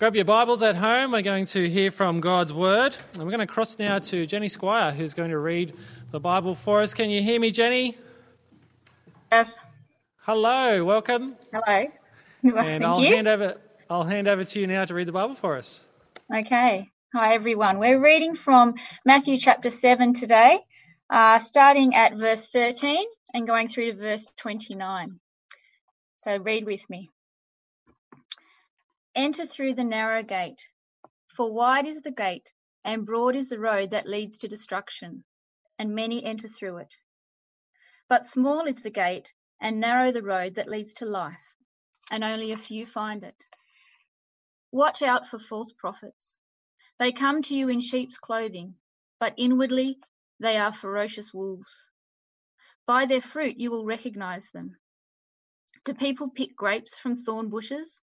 Grab your Bibles at home. We're going to hear from God's Word. And we're going to cross now to Jenny Squire, who's going to read the Bible for us. Can you hear me, Jenny? Yes. Hello, welcome. Hello. And I'll you. hand over I'll hand over to you now to read the Bible for us. Okay. Hi, everyone. We're reading from Matthew chapter 7 today, uh, starting at verse 13 and going through to verse 29. So read with me. Enter through the narrow gate, for wide is the gate, and broad is the road that leads to destruction, and many enter through it. But small is the gate, and narrow the road that leads to life, and only a few find it. Watch out for false prophets. They come to you in sheep's clothing, but inwardly they are ferocious wolves. By their fruit you will recognize them. Do people pick grapes from thorn bushes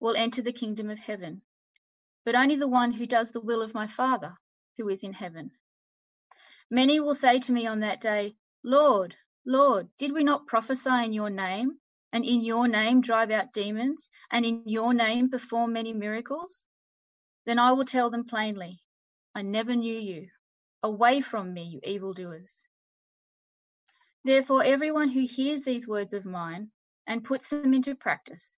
will enter the kingdom of heaven, but only the one who does the will of my Father who is in heaven. Many will say to me on that day, Lord, Lord, did we not prophesy in your name, and in your name drive out demons, and in your name perform many miracles? Then I will tell them plainly, I never knew you. Away from me, you evildoers. Therefore, everyone who hears these words of mine and puts them into practice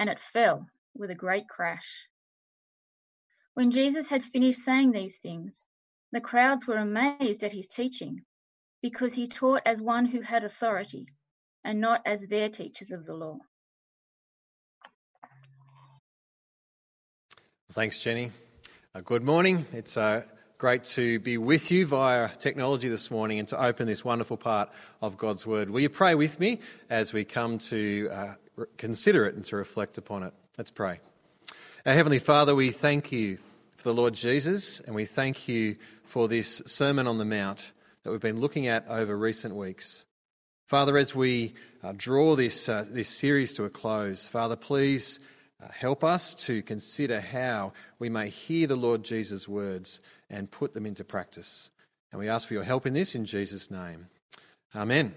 and it fell with a great crash. When Jesus had finished saying these things, the crowds were amazed at his teaching, because he taught as one who had authority, and not as their teachers of the law. Thanks, Jenny. Uh, good morning. It's uh, great to be with you via technology this morning and to open this wonderful part of God's Word. Will you pray with me as we come to uh, consider it and to reflect upon it? Let's pray. Our Heavenly Father, we thank you for the Lord Jesus and we thank you for this Sermon on the Mount that we've been looking at over recent weeks. Father, as we uh, draw this, uh, this series to a close, Father, please uh, help us to consider how we may hear the Lord Jesus' words and put them into practice. And we ask for your help in this in Jesus' name. Amen.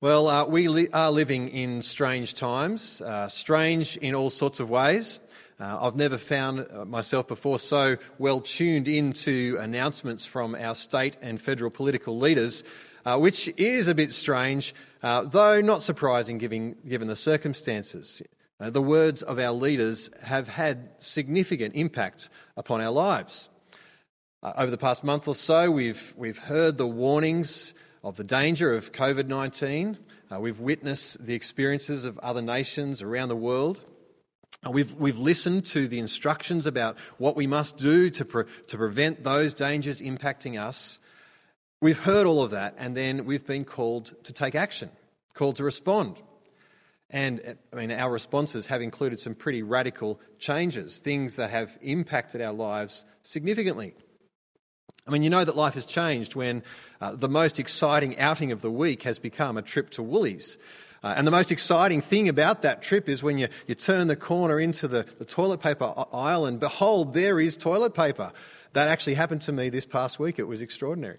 Well, uh, we li- are living in strange times, uh, strange in all sorts of ways. Uh, I've never found uh, myself before so well tuned into announcements from our state and federal political leaders, uh, which is a bit strange, uh, though not surprising given, given the circumstances. The words of our leaders have had significant impact upon our lives. Over the past month or so, we've, we've heard the warnings of the danger of COVID 19. Uh, we've witnessed the experiences of other nations around the world. Uh, We've, we've listened to the instructions about what we must do to, pre- to prevent those dangers impacting us. We've heard all of that, and then we've been called to take action, called to respond. And I mean, our responses have included some pretty radical changes, things that have impacted our lives significantly. I mean, you know that life has changed when uh, the most exciting outing of the week has become a trip to Woolies. Uh, and the most exciting thing about that trip is when you, you turn the corner into the, the toilet paper aisle and behold, there is toilet paper. That actually happened to me this past week. It was extraordinary.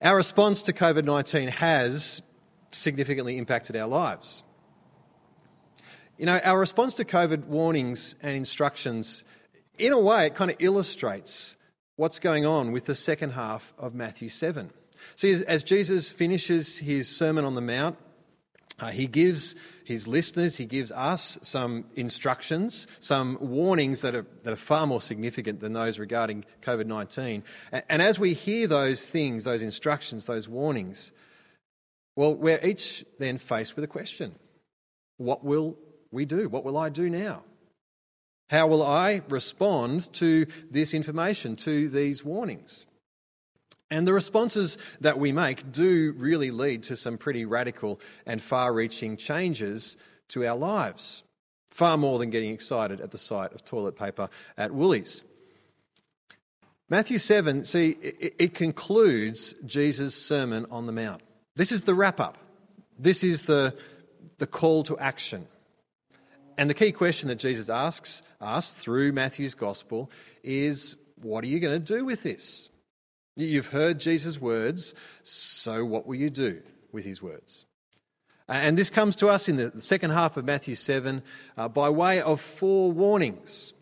Our response to COVID 19 has significantly impacted our lives. You know, our response to COVID warnings and instructions, in a way, it kind of illustrates what's going on with the second half of Matthew 7. See, as, Jesus finishes his Sermon on the Mount, Uh, he gives his listeners, he gives us some instructions, some warnings that are, that are far more significant than those regarding COVID 19. And, and as we hear those things, those instructions, those warnings, well, we're each then faced with a question What will we do? What will I do now? How will I respond to this information, to these warnings? And the responses that we make do really lead to some pretty radical and far reaching changes to our lives, far more than getting excited at the sight of toilet paper at Woolies. Matthew 7, see, it, concludes Jesus' Sermon on the Mount. This is the wrap up, this is the, the call to action. And the key question that Jesus asks us through Matthew's Gospel is what are you going to do with this? You've heard Jesus' words, so what will you do with his words? And this comes to us in the second half of Matthew 7 uh, by way of four warnings.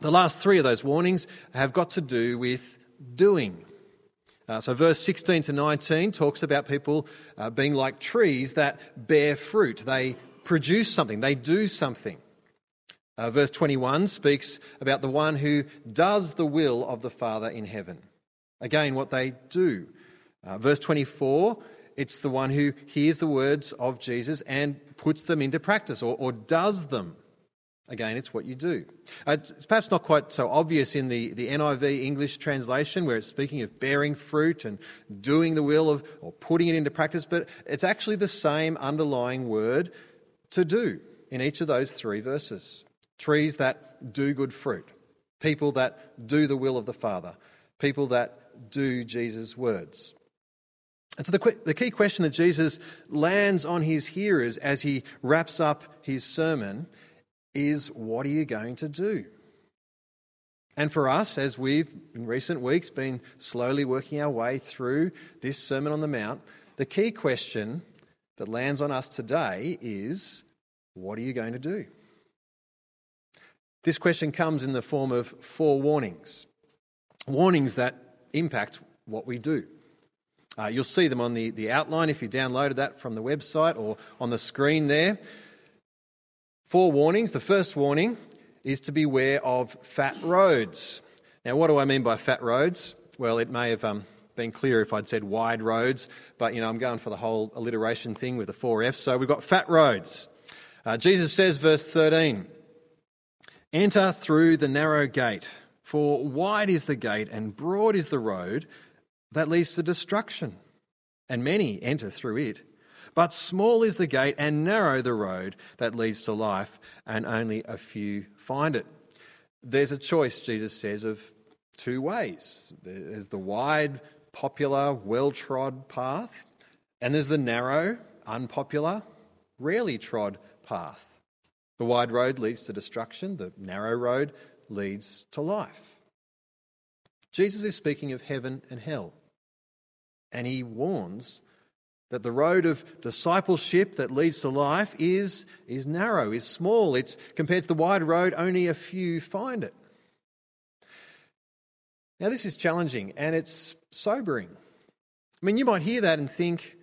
The last three of those warnings have got to do with doing. Uh, so, verse 16 to 19 talks about people uh, being like trees that bear fruit. They produce something, they do something. Uh, verse 21 speaks about the one who does the will of the Father in heaven. Again, what they do. Uh, verse 24, it's the one who hears the words of Jesus and puts them into practice or, or does them. Again, it's what you do. Uh, it's perhaps not quite so obvious in the, the NIV English translation where it's speaking of bearing fruit and doing the will of, or putting it into practice, but it's actually the same underlying word to do in each of those three verses. Trees that do good fruit, people that do the will of the Father, people that do Jesus' words. And so, the, the key question that Jesus lands on his hearers as he wraps up his sermon is what are you going to do? And for us, as we've in recent weeks been slowly working our way through this Sermon on the Mount, the key question that lands on us today is what are you going to do? This question comes in the form of four warnings. Warnings that impact what we do. Uh, you'll see them on the, the outline if you downloaded that from the website or on the screen there. Four warnings. The first warning is to beware of fat roads. Now, what do I mean by fat roads? Well, it may have um, been clearer if I'd said wide roads, but you know, I'm going for the whole alliteration thing with the four F's. So we've got fat roads. Uh, Jesus says, verse 13, enter through the narrow gate. For wide is the gate and broad is the road that leads to destruction, and many enter through it. But small is the gate and narrow the road that leads to life, and only a few find it. There's a choice, Jesus says, of two ways there's the wide, popular, well trod path, and there's the narrow, unpopular, rarely trod path. The wide road leads to destruction, the narrow road leads to life. Jesus is speaking of heaven and hell, and he warns that the road of discipleship that leads to life is, is narrow, is small. It's compared to the wide road, only a few find it. Now, this is challenging and it's sobering. I mean, you might hear that and think,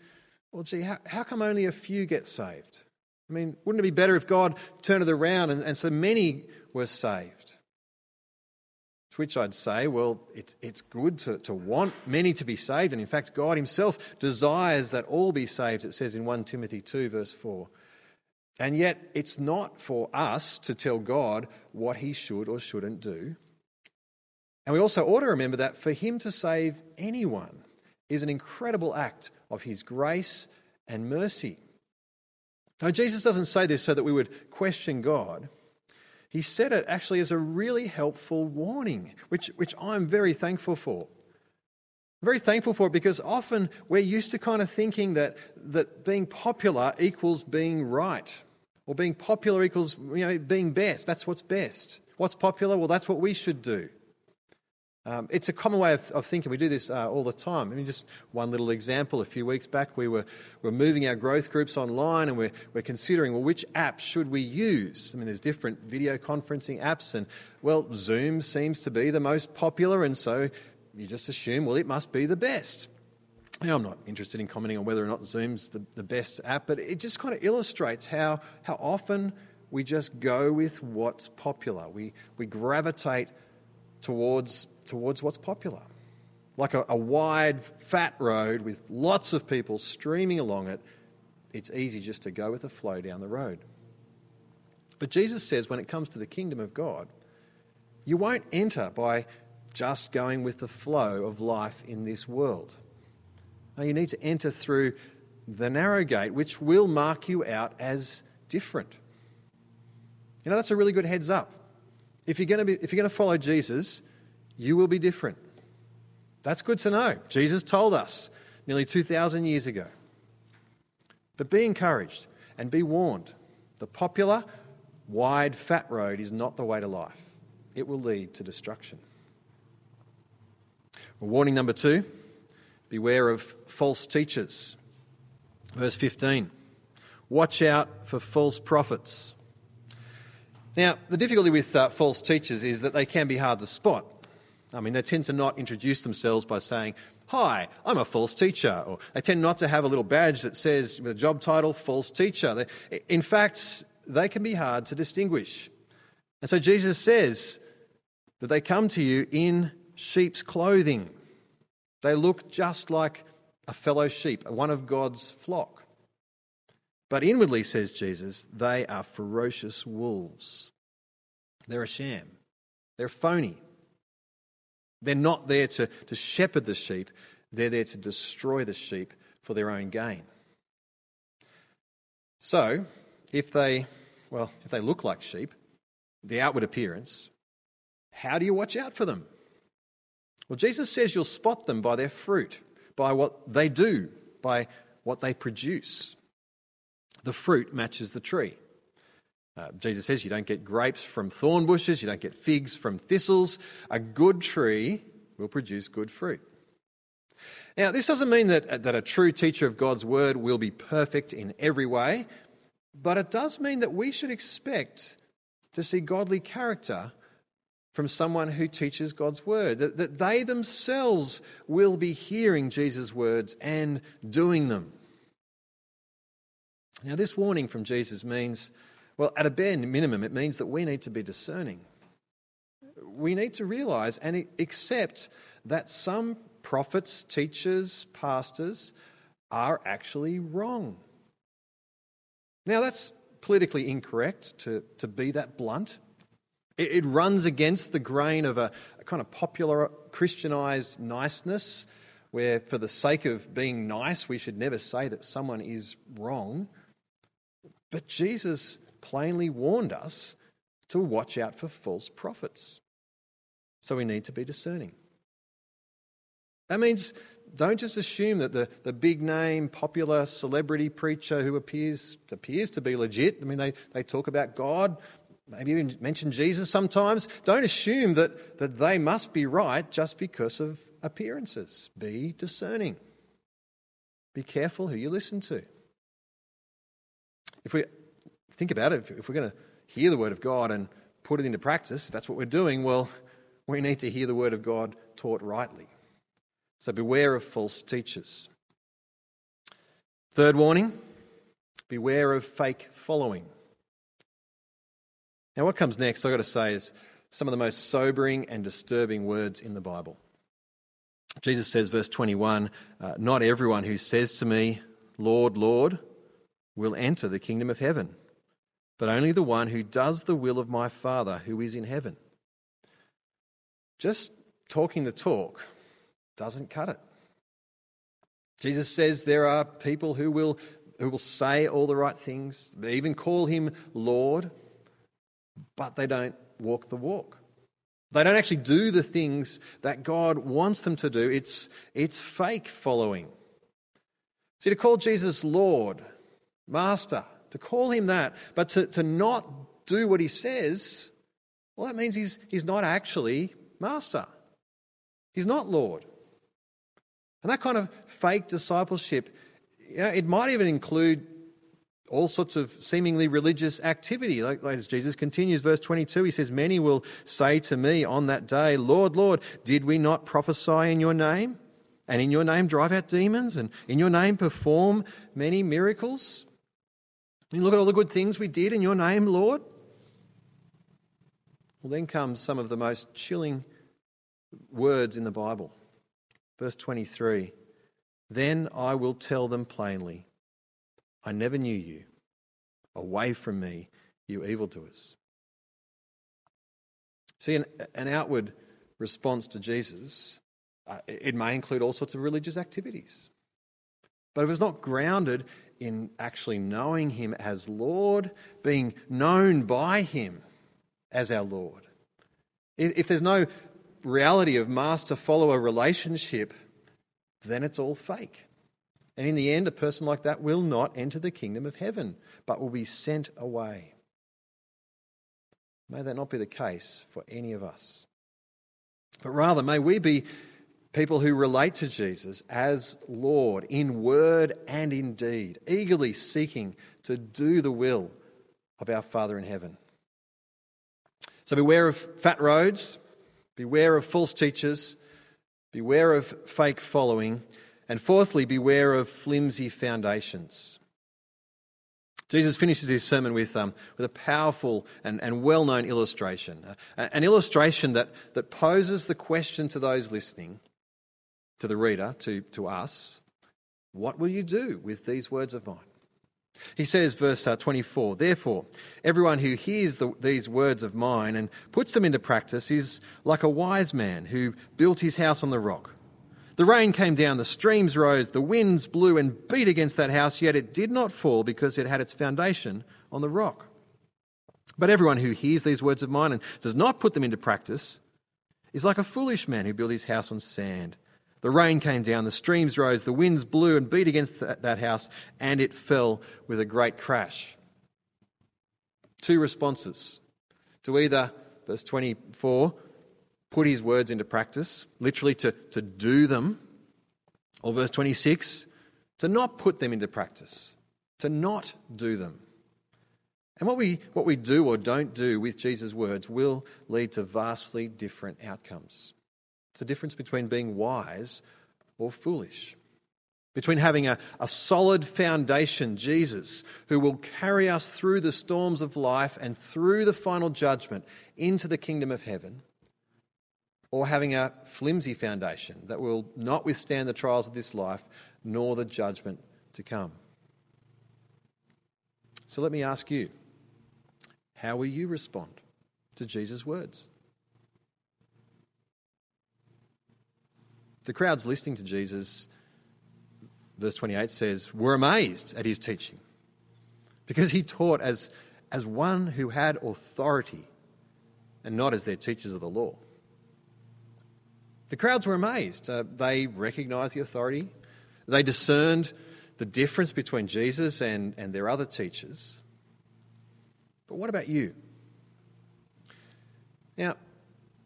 well, gee, how, how come only a few get saved? I mean, wouldn't it be better if God turned it around and, and so many were saved? To which I'd say, well, it's, it's good to, to want many to be saved. And in fact, God Himself desires that all be saved, it says in 1 Timothy 2, verse 4. And yet, it's not for us to tell God what He should or shouldn't do. And we also ought to remember that for Him to save anyone is an incredible act of His grace and mercy. Now, Jesus doesn't say this so that we would question God. He said it actually as a really helpful warning, which, which I'm very thankful for. I'm very thankful for it because often we're used to kind of thinking that, that being popular equals being right, or being popular equals you know, being best. That's what's best. What's popular? Well, that's what we should do. Um, it's a common way of, of thinking. We do this uh, all the time. I mean, just one little example. A few weeks back, we were, were moving our growth groups online and we're, we're considering, well, which app should we use? I mean, there's different video conferencing apps, and, well, Zoom seems to be the most popular, and so you just assume, well, it must be the best. Now, I'm not interested in commenting on whether or not Zoom's the, the best app, but it just kind of illustrates how, how often we just go with what's popular. We, we gravitate towards, towards what's popular. Like a, a wide, fat road with lots of people streaming along it, it's easy just to go with the flow down the road. But Jesus says when it comes to the kingdom of God, you won't enter by just going with the flow of life in this world. No, you need to enter through the narrow gate, which will mark you out as different. You know, that's a really good heads up. If you're going to, be, if you're going to follow Jesus, you will be different. That's good to know. Jesus told us nearly 2,000 years ago. But be encouraged and be warned. The popular, wide, fat road is not the way to life, it will lead to destruction. Well, warning number two beware of false teachers. Verse 15 Watch out for false prophets. Now, the difficulty with uh, false teachers is that they can be hard to spot. I mean, they tend to not introduce themselves by saying, Hi, I'm a false teacher. Or they tend not to have a little badge that says, with a job title, false teacher. They, in fact, they can be hard to distinguish. And so Jesus says that they come to you in sheep's clothing. They look just like a fellow sheep, one of God's flock. But inwardly, says Jesus, they are ferocious wolves. They're a sham, they're phony. They're not there to, to shepherd the sheep, they're there to destroy the sheep for their own gain. So, if they, well, if they look like sheep, the outward appearance, how do you watch out for them? Well, Jesus says you'll spot them by their fruit, by what they do, by what they produce. The fruit matches the tree. Uh, Jesus says you don't get grapes from thorn bushes, you don't get figs from thistles. A good tree will produce good fruit. Now, this doesn't mean that, that a true teacher of God's word will be perfect in every way, but it does mean that we should expect to see godly character from someone who teaches God's word, that, that they themselves will be hearing Jesus' words and doing them. Now, this warning from Jesus means well, at a bare minimum, it means that we need to be discerning. We need to realize and accept that some prophets, teachers, pastors are actually wrong. Now, that's politically incorrect to, to be that blunt. It, it runs against the grain of a, a kind of popular Christianized niceness, where for the sake of being nice, we should never say that someone is wrong. But Jesus plainly warned us to watch out for false prophets. So we need to be discerning. That means don't just assume that the, the big name, popular celebrity preacher who appears, appears to be legit, I mean, they, they talk about God, maybe even mention Jesus sometimes. Don't assume that, that they must be right just because of appearances. Be discerning. Be careful who you listen to. If we think about it, if, we're going to hear the word of God and put it into practice, that's what we're doing, well, we need to hear the word of God taught rightly. So beware of false teachers. Third warning beware of fake following. Now, what comes next, I've got to say, is some of the most sobering and disturbing words in the Bible. Jesus says, verse 21 uh, Not everyone who says to me, Lord, Lord, will enter the kingdom of heaven but only the one who does the will of my Father who is in heaven. Just talking the talk doesn't cut it. Jesus says there are people who will, who will say all the right things, they even call him Lord, but they don't walk the walk. They don't actually do the things that God wants them to do. It's, it's fake following. See, to call Jesus Lord, Master, to call him that, but to, to not do what he says, well, that means he's, he's not actually master. He's not Lord. And that kind of fake discipleship, you know, it might even include all sorts of seemingly religious activity. Like, as Jesus continues, verse 22, he says, Many will say to me on that day, Lord, Lord, did we not prophesy in your name? and in your name drive out demons, and in your name perform many miracles? Mean, look at all the good things we did in your name, Lord. Well, then comes some of the most chilling words in the Bible. Verse 23 Then I will tell them plainly, I never knew you. Away from me, you evildoers. See, an, an outward response to Jesus, uh, it may include all sorts of religious activities. But if it's not grounded in actually knowing Him as Lord, being known by Him as our Lord, if there's no reality of master follower relationship, then it's all fake. And in the end, a person like that will not enter the kingdom of heaven, but will be sent away. May that not be the case for any of us. But rather, may we be people who relate to Jesus as Lord in word and in deed, eagerly seeking to do the will of our Father in heaven. So beware of fat roads, beware of false teachers, beware of fake following, and fourthly, beware of flimsy foundations. Jesus finishes his sermon with, um, with a powerful and, and well known illustration. Uh, an illustration that, that poses the question to those listening, to the reader, to, to us what will you do with these words of mine? He says, verse uh, 24, Therefore, everyone who hears the, these words of mine and puts them into practice is like a wise man who built his house on the rock. The rain came down, the streams rose, the winds blew and beat against that house, yet it did not fall because it had its foundation on the rock. But everyone who hears these words of mine and does not put them into practice is like a foolish man who built his house on sand. The rain came down, the streams rose, the winds blew and beat against that house, and it fell with a great crash. Two responses to either, verse 24, put his words into practice, literally to, to do them, or verse 26, to not put them into practice, to not do them. And what we, what we do or don't do with Jesus' words will lead to vastly different outcomes. It's the difference between being wise or foolish, between having a, a solid foundation, Jesus, who will carry us through the storms of life and through the final judgment into the kingdom of heaven, or having a flimsy foundation that will not withstand the trials of this life nor the judgment to come. So let me ask you how will you respond to Jesus' words? The crowds listening to Jesus, verse 28 says, were amazed at his teaching because he taught as, as one who had authority and not as their teachers of the law. The crowds were amazed. Uh, they recognized the authority, they discerned the difference between Jesus and, and their other teachers. But what about you? Now,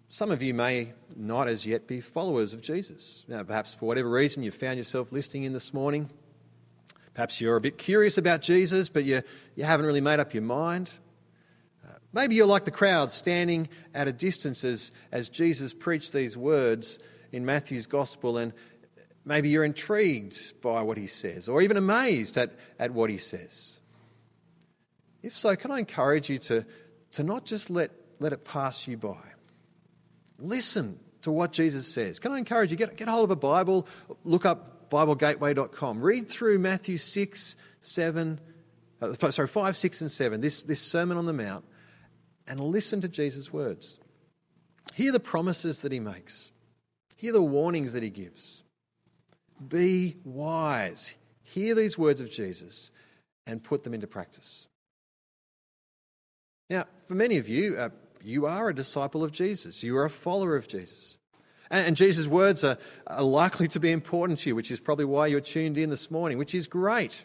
some of you may not as yet be followers of Jesus. Now, perhaps for whatever reason you found yourself listening in this morning. Perhaps you're a bit curious about Jesus, but you, you haven't really made up your mind. Uh, maybe you're like the crowd standing at a distance as, as Jesus preached these words in Matthew's gospel, and maybe you're intrigued by what he says, or even amazed at, at what he says. If so, can I encourage you to, to not just let, let it pass you by? Listen to what Jesus says. Can I encourage you, get, get hold of a Bible, look up BibleGateway.com, read through Matthew 6, 7, uh, sorry, 5, 6, and 7, this, this Sermon on the Mount and listen to Jesus' words. Hear the promises that he makes, hear the warnings that he gives. Be wise. Hear these words of Jesus and put them into practice. Now, for many of you, uh, you are a disciple of Jesus, you are a follower of Jesus. And, and Jesus' words are, are likely to be important to you, which is probably why you're tuned in this morning, which is great.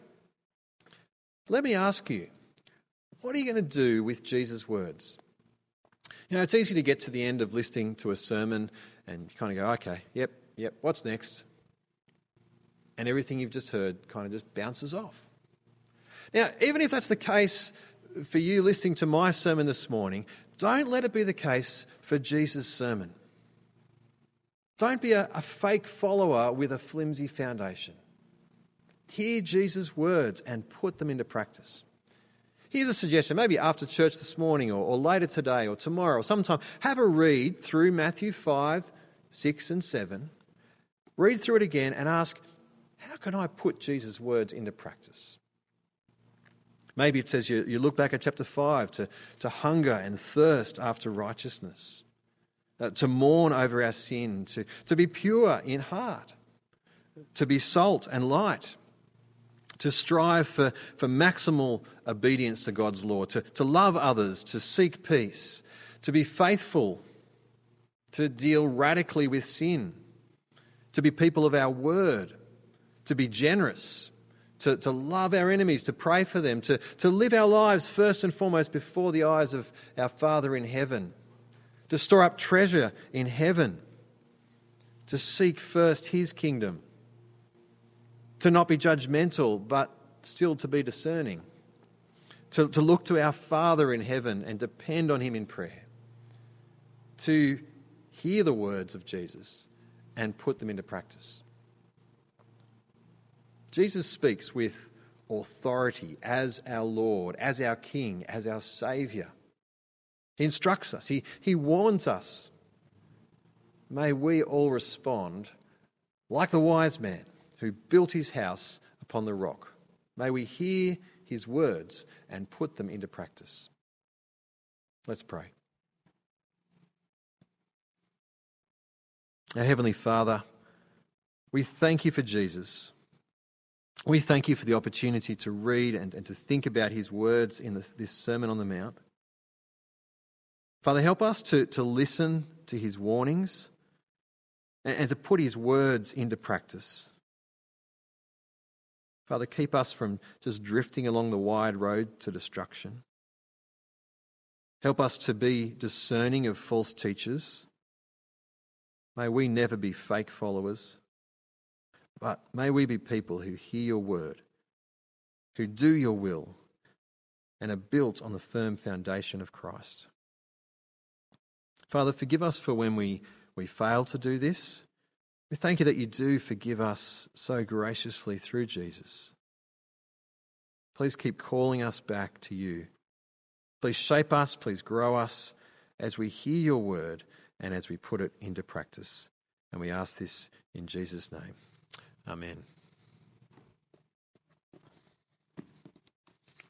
Let me ask you what are you going to do with Jesus' words? You know, it's easy to get to the end of listening to a sermon and kind of go, okay, yep, yep, what's next? And everything you've just heard kind of just bounces off. Now, even if that's the case for you listening to my sermon this morning, don't let it be the case for Jesus' sermon. Don't be a, a fake follower with a flimsy foundation. Hear Jesus' words and put them into practice. Here's a suggestion maybe after church this morning or, or, later today or tomorrow or sometime, have a read through Matthew 5, 6, and 7. Read through it again and ask, how can I put Jesus' words into practice? Maybe it says you, you look back at chapter 5 to, to hunger and thirst after righteousness, uh, to mourn over our sin, to, to be pure in heart, to be salt and light to strive for, for maximal obedience to God's law, to, to love others, to seek peace, to be faithful, to deal radically with sin, to be people of our word, to be generous, to, to love our enemies, to pray for them, to, to live our lives first and foremost before the eyes of our Father in heaven, to store up treasure in heaven, to seek first His kingdom to not be judgmental, but still to be discerning, to, to look to our Father in heaven and depend on Him in prayer, to hear the words of Jesus and put them into practice. Jesus speaks with authority as our Lord, as our King, as our Saviour. He instructs us, He, he warns us. May we all respond like the wise man who built his house upon the rock. May we hear his words and put them into practice. Let's pray. Our Heavenly Father, we thank you for Jesus. We thank you for the opportunity to read and, and to think about his words in this, this Sermon on the Mount. Father, help us to, to listen to his warnings and, and to put his words into practice. Father, keep us from just drifting along the wide road to destruction. Help us to be discerning of false teachers. May we never be fake followers, but may we be people who hear your word, who do your will, and are built on the firm foundation of Christ. Father, forgive us for when we, we fail to do this we thank you that you do forgive us so graciously through Jesus. Please keep calling us back to you. Please shape us, please grow us as we hear your word and as we put it into practice. And we ask this in Jesus' name. Amen.